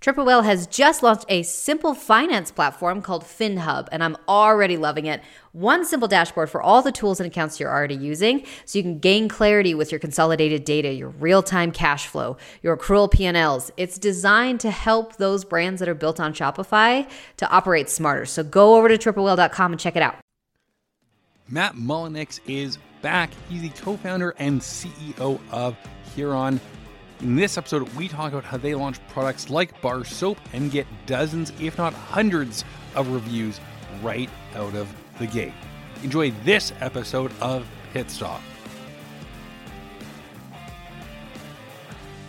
Triple Whale has just launched a simple finance platform called FinHub, and I'm already loving it. One simple dashboard for all the tools and accounts you're already using, so you can gain clarity with your consolidated data, your real-time cash flow, your accrual P&Ls. It's designed to help those brands that are built on Shopify to operate smarter. So go over to triplewhale.com and check it out. Matt Mullenix is back. He's the co-founder and CEO of Huron. In this episode, we talk about how they launch products like bar soap and get dozens, if not hundreds, of reviews right out of the gate. Enjoy this episode of Pit Stop.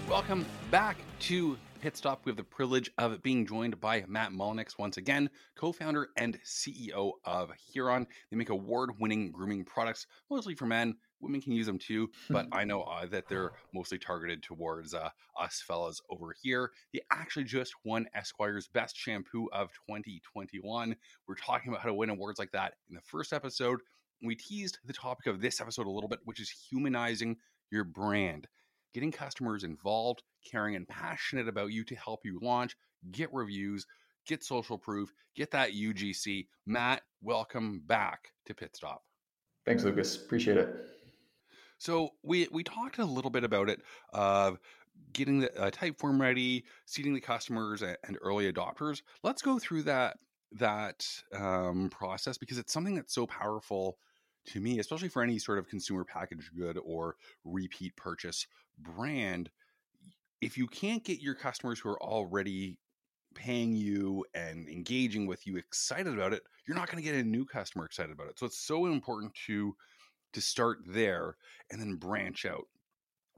Welcome back to Pit Stop. We have the privilege of being joined by Matt Mullenix once again, co founder and CEO of Huron. They make award winning grooming products, mostly for men, women can use them too, but I know uh, that they're mostly targeted towards uh, us fellas over here. They actually just won Esquire's Best Shampoo of 2021. We're talking about how to win awards like that in the first episode. We teased the topic of this episode a little bit, which is humanizing your brand, getting customers involved, caring, and passionate about you to help you launch, get reviews, get social proof, get that UGC. Matt, welcome back to Pit Stop. Thanks, Lucas. Appreciate it. So we we talked a little bit about it of getting the uh, typeform ready, seeding the customers and, and, early adopters. Let's go through that that um, process because it's something that's so powerful to me, especially for any sort of consumer packaged good or repeat purchase brand. If you can't get your customers who are already paying you and engaging with you excited about it, you're not going to get a new customer excited about it. So it's so important to to start there and then branch out.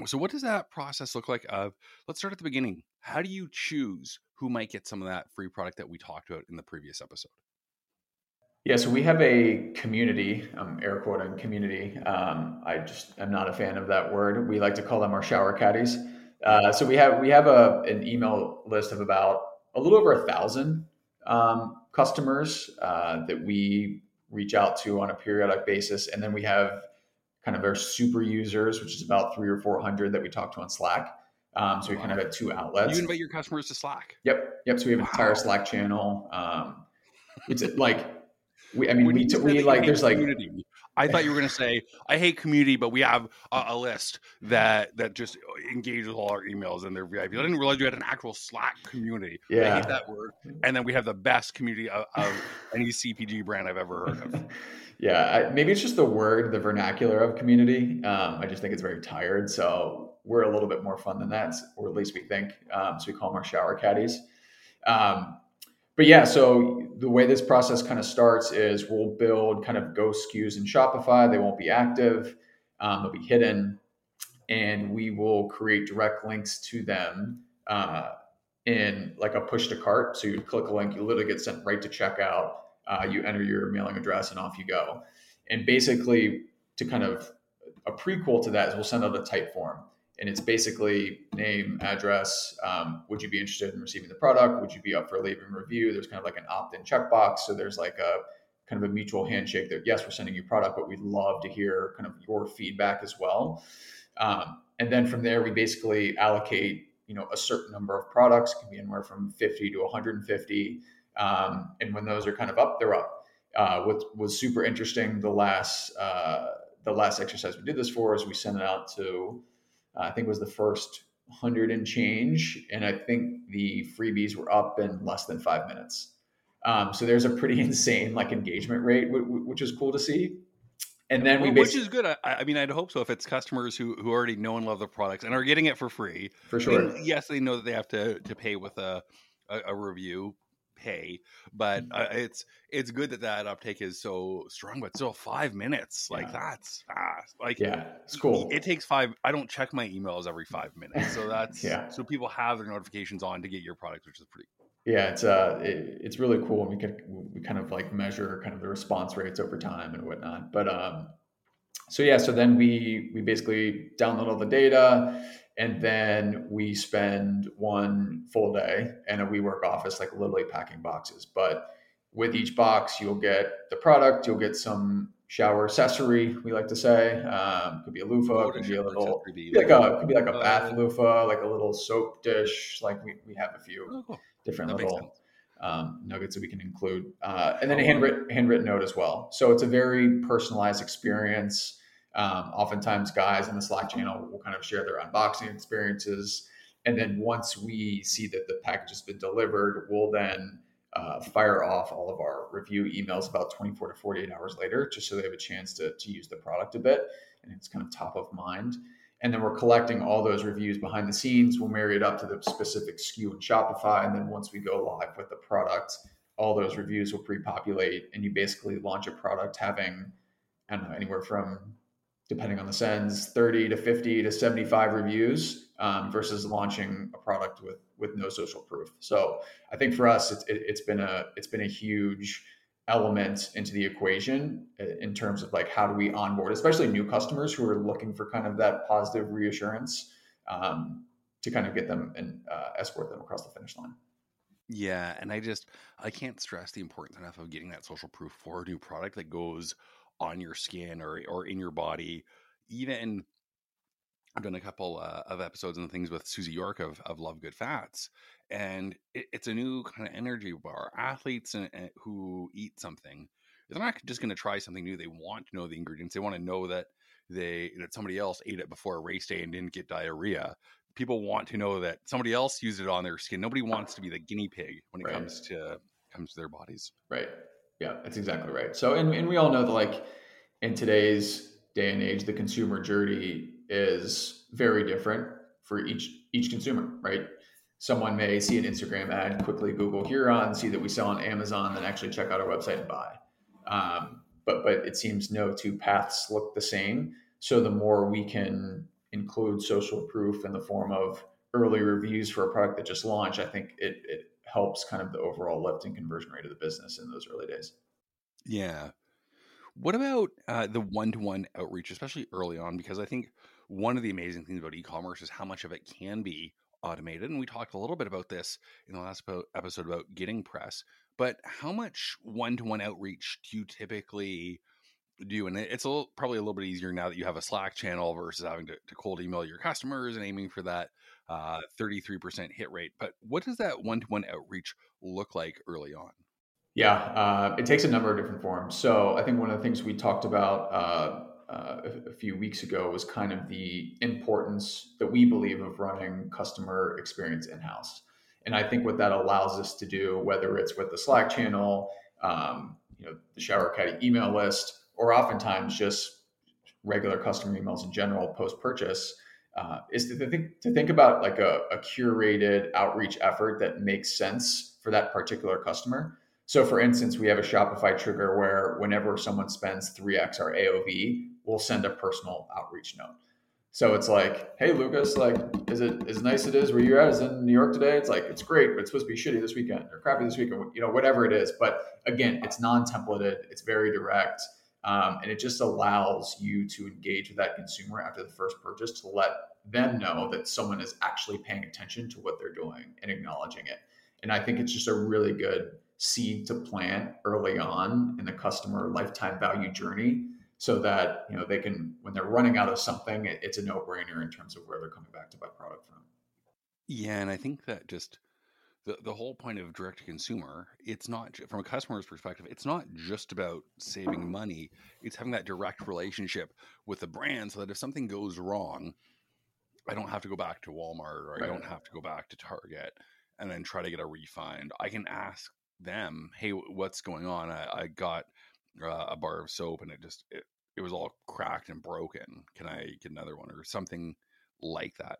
So, what does that process look like? Of let's start at the beginning. How do you choose who might get some of that free product that we talked about in the previous episode? Yeah, so we have a community, um, air quoting community. Um, I just am not a fan of that word. We like to call them our shower caddies. Uh, so we have we have a an email list of about a little over a thousand um, customers uh, that we reach out to on a periodic basis. And then we have kind of our super users, which is about three or 400 that we talk to on Slack. Um, so we kind of have two outlets. You invite your customers to Slack. Yep. Yep. So we have an wow. entire Slack channel. Um, it's like, we, I mean, we, we like, there's community. like, I thought you were going to say I hate community, but we have a, a, list that that just engages all our emails and their VIP. I didn't realize you had an actual Slack community. Yeah, I hate that word. And then we have the best community of, of any CPG brand I've ever heard of. yeah, I, maybe it's just the word, the vernacular of community. Um, I just think it's very tired. So we're a little bit more fun than that, or at least we think. Um, so we call them our shower caddies. Um, but yeah, so the way this process kind of starts is we'll build kind of ghost SKUs in Shopify. They won't be active, um, they'll be hidden, and we will create direct links to them uh, in like a push to cart. So you click a link, you literally get sent right to checkout. Uh, you enter your mailing address, and off you go. And basically, to kind of a prequel to that is we'll send out a Typeform and it's basically name, address. Um, would you be interested in receiving the product? Would you be up for a review? There's kind of like an opt-in checkbox. So there's like a kind of a mutual handshake that yes, we're sending you product, but we'd love to hear kind of your feedback as well. Um, and then from there, we basically allocate you know a certain number of products. Can be anywhere from 50 to 150. Um, and when those are kind of up, they're up. Uh, what was super interesting the last uh, the last exercise we did this for is we sent it out to I think it was the first hundred and change, and I think the freebies were up in less than five minutes. Um, so there's a pretty insane like engagement rate, which is cool to see. And then we, well, which is good. I, I, mean, I'd hope so. If it's customers who who already know and love the products and are getting it for free, for sure. I mean, yes, they know that they have to to pay with a a, a review, pay but mm. uh, it's it's good that that uptake is so strong but still five minutes like yeah. that's fast like yeah it's cool it takes five i don't check my emails every five minutes so that's yeah so people have their notifications on to get your product which is pretty cool. yeah it's uh it, it's really cool and we can we kind of like measure kind of the response rates over time and whatnot but um so yeah so then we we basically download all the data and then we spend one full day in a WeWork office, like literally packing boxes. But with each box, you'll get the product, you'll get some shower accessory. We like to say um, could be a loofah, could be a little, be like a could be like a bath loofah, like a little soap dish. Like we, we have a few oh, different little um, nuggets that we can include, uh, and then a handwritten handwritten note as well. So it's a very personalized experience. Um, oftentimes, guys in the Slack channel will kind of share their unboxing experiences. And then once we see that the package has been delivered, we'll then uh, fire off all of our review emails about 24 to 48 hours later, just so they have a chance to, to use the product a bit. And it's kind of top of mind. And then we're collecting all those reviews behind the scenes. We'll marry it up to the specific SKU in Shopify. And then once we go live with the product, all those reviews will pre populate. And you basically launch a product having, I don't know, anywhere from depending on the sends, 30 to 50 to 75 reviews um, versus launching a product with with no social proof. So I think for us, it's, it, has been a it's been a huge element into the equation in terms of like how do we onboard, especially new customers who are looking for kind of that positive reassurance um, to kind of get them and uh, escort them across the finish line. Yeah, and I just I can't stress the importance enough of getting that social proof for a new product that goes on your skin or or in your body. Even I've done a couple uh, of episodes and things with Susie York of, of Love Good Fats, and it, it's a new kind of energy bar. Athletes and, and who eat something, they're not just going to try something new. They want to know the ingredients. They want to know that they that somebody else ate it before a race day and didn't get diarrhea. People want to know that somebody else used it on their skin. Nobody wants to be the guinea pig when it right. comes to comes to their bodies. Right. Yeah, that's exactly right. So, and, and we all know that like in today's day and age, the consumer journey is very different for each each consumer, right? Someone may see an Instagram ad, quickly Google Huron, see that we sell on Amazon, then actually check out our website and buy. Um, but but it seems no two paths look the same. So the more we can include social proof in the form of early reviews for a product that just launched, I think it, it helps kind of the overall lift and conversion rate of the business in those early days. Yeah. What about uh, the one to one outreach, especially early on? Because I think one of the amazing things about e commerce is how much of it can be automated. And we talked a little bit about this in the last episode about getting press. But how much one to one outreach do you typically do? And it's a little, probably a little bit easier now that you have a Slack channel versus having to, to cold email your customers and aiming for that uh, 33% hit rate. But what does that one to one outreach look like early on? Yeah, uh, it takes a number of different forms. So I think one of the things we talked about uh, uh, a, a, few weeks ago was kind of the importance that we believe of running customer experience in house. And I think what that allows us to do, whether it's with the Slack channel, um, you know, the Shower Caddy email list, or oftentimes just regular customer emails in general post purchase, uh, is to think to think about like a, a, curated outreach effort that makes sense for that particular customer. So, for instance, we have a Shopify trigger where whenever someone spends 3x our AOV, we'll send a personal outreach note. So it's like, hey Lucas, like, is it as nice it is where you're at? Is in New York today? It's like it's great, but it's supposed to be shitty this weekend or crappy this weekend, you know, whatever it is. But again, it's non-templated, it's very direct. Um, and it just allows you to engage with that consumer after the first purchase to let them know that someone is actually paying attention to what they're doing and acknowledging it. And I think it's just a really good seed to plant early on in the customer lifetime value journey so that you know they can when they're running out of something it, it's a no-brainer in terms of where they're coming back to buy product from yeah and i think that just the, the whole point of direct to consumer it's not from a customer's perspective it's not just about saving money it's having that direct relationship with the brand so that if something goes wrong i don't have to go back to walmart or i don't have to go back to target and then try to get a refund. I can ask them hey what's going on? I, I got uh, a bar of soap and it just it, it was all cracked and broken. Can i get another one? or something like that.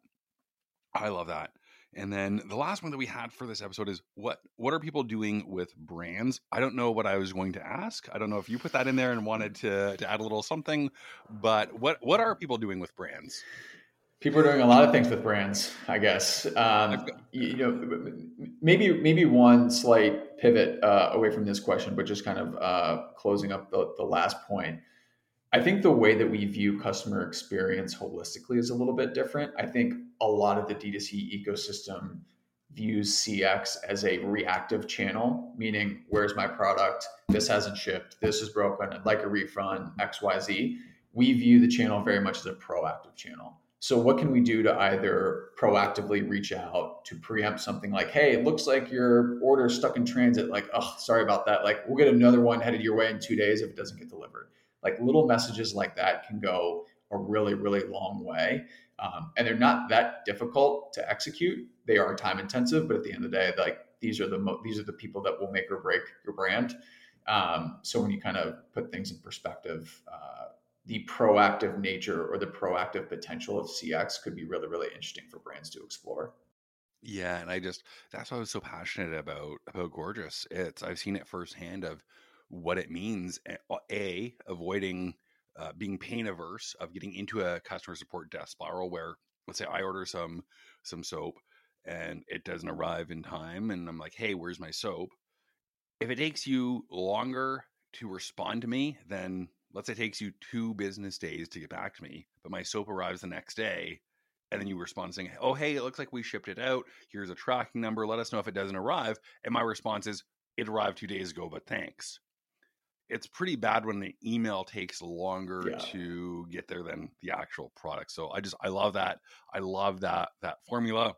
I love that and then the last one that we had for this episode is what what are people doing with brands? I don't know what I was going to ask. I don't know if you put that in there and wanted to to add a little something, but what what are people doing with brands? People are doing a lot of things with brands, I guess. Um, you know, maybe maybe one slight pivot uh, away from this question, but just kind of uh, closing up the, the last point. I think the way that we view customer experience holistically is a little bit different. I think a lot of the D2C ecosystem views CX as a reactive channel, meaning where's my product? This hasn't shipped. This is broken. I'd like a refund. X, Y, Z. We view the channel very much as a proactive channel. So, what can we do to either proactively reach out to preempt something like, hey, it looks like your order is stuck in transit. Like, oh, sorry about that. Like, we'll get another one headed your way in two days if it doesn't get delivered. Like, little messages like that can go a really, really long way. Um, and they're not that difficult to execute. They are time intensive, but at the end of the day, like these are the mo- these are the people that will make or break your brand. Um, so when you kind of put things in perspective, uh, the proactive nature or the proactive potential of CX could be really, really interesting for brands to explore. Yeah, and I just that's why I was so passionate about about Gorgias. It's I've seen it firsthand of what it means. A avoiding uh, being pain averse of getting into a customer support death spiral where let's say I order some some soap and it doesn't arrive in time and I'm like, "Hey, where's my soap?" If it takes you longer to respond to me, then let's say it takes you 2 business days to get back to me, but my soap arrives the next day, and then you respond saying, "Oh, hey, it looks like we shipped it out. Here's a tracking number. Let us know if it doesn't arrive." And my response is, "It arrived 2 days ago, but thanks." It's pretty bad when the email takes longer yeah. to get there than the actual product. So I just I love that. I love that that formula.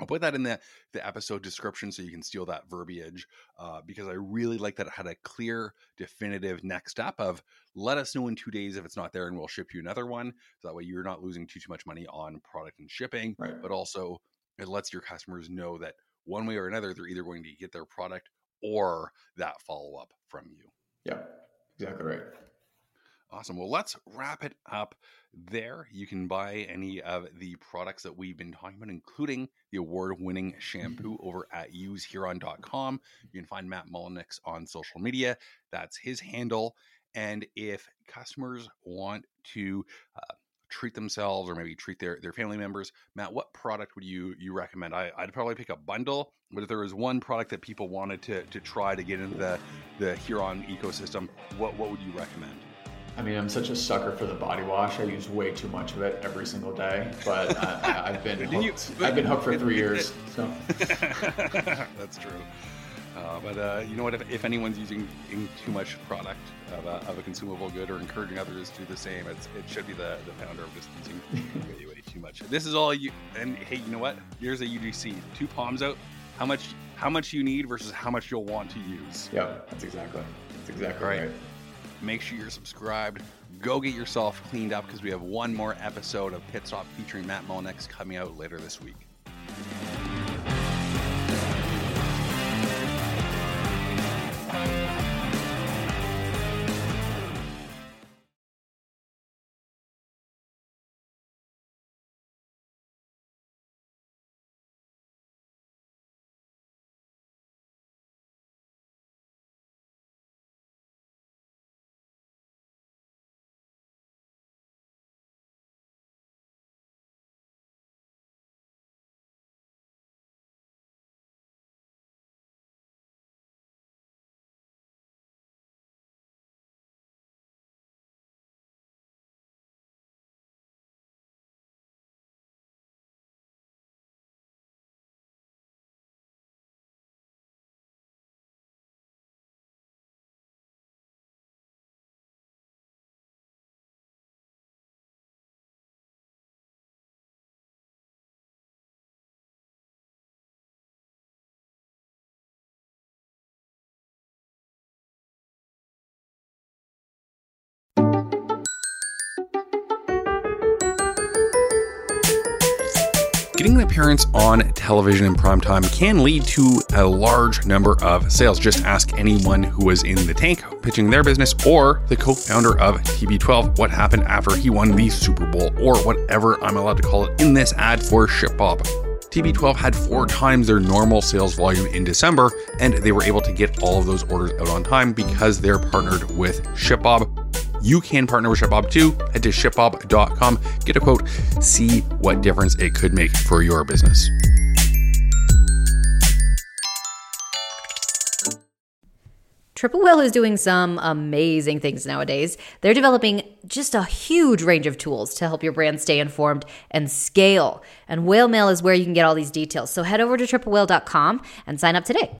I'll put that in the the episode description so you can steal that verbiage uh, because I really like that it had a clear, definitive next step of let us know in two days if it's not there and we'll ship you another one. So that way you're not losing too too much money on product and shipping, right. but also it lets your customers know that one way or another they're either going to get their product or that follow up from you. Yeah, exactly right. Awesome. Well, let's wrap it up there. You can buy any of the products that we've been talking about, including the award winning shampoo over at usehuron.com. You can find Matt Mullenix on social media. That's his handle. And if customers want to uh, treat themselves or maybe treat their, their family members. Matt, what product would you you recommend? I, would probably pick a bundle, but if there was one product that people wanted to, to try to get into the, the Huron ecosystem, what, what would you recommend? I mean, I'm such a sucker for the body wash. I use way too much of it every single day, but I, have been hooked. You, I've been hooked for three years. So that's true. Uh, but uh, you know what? If, if, anyone's using too much product of a, of a, consumable good or encouraging others to do the same, it should be the, the founder of just using way, way too much. This is all you. And hey, you know what? Here's a UGC. Two palms out. How much? How much you need versus how much you'll want to use. Yeah, that's exactly. That's exactly right. right. Make sure you're subscribed. Go get yourself cleaned up because we have one more episode of Pit Stop featuring Matt Mullenix coming out later this week. Getting an appearance on television in prime time can lead to a large number of sales. Just ask anyone who was in the tank pitching their business or the co founder of TB12 what happened after he won the Super Bowl or whatever I'm allowed to call it in this ad for ShipBob. TB12 had four times their normal sales volume in December, and they were able to get all of those orders out on time because they're partnered with ShipBob you can partner with ShipBob too. Head to shipbob.com, get a quote, see what difference it could make for your business. Triple Whale is doing some amazing things nowadays. They're developing just a huge range of tools to help your brand stay informed and scale. And Whale Mail is where you can get all these details. So head over to triplewhale.com and sign up today.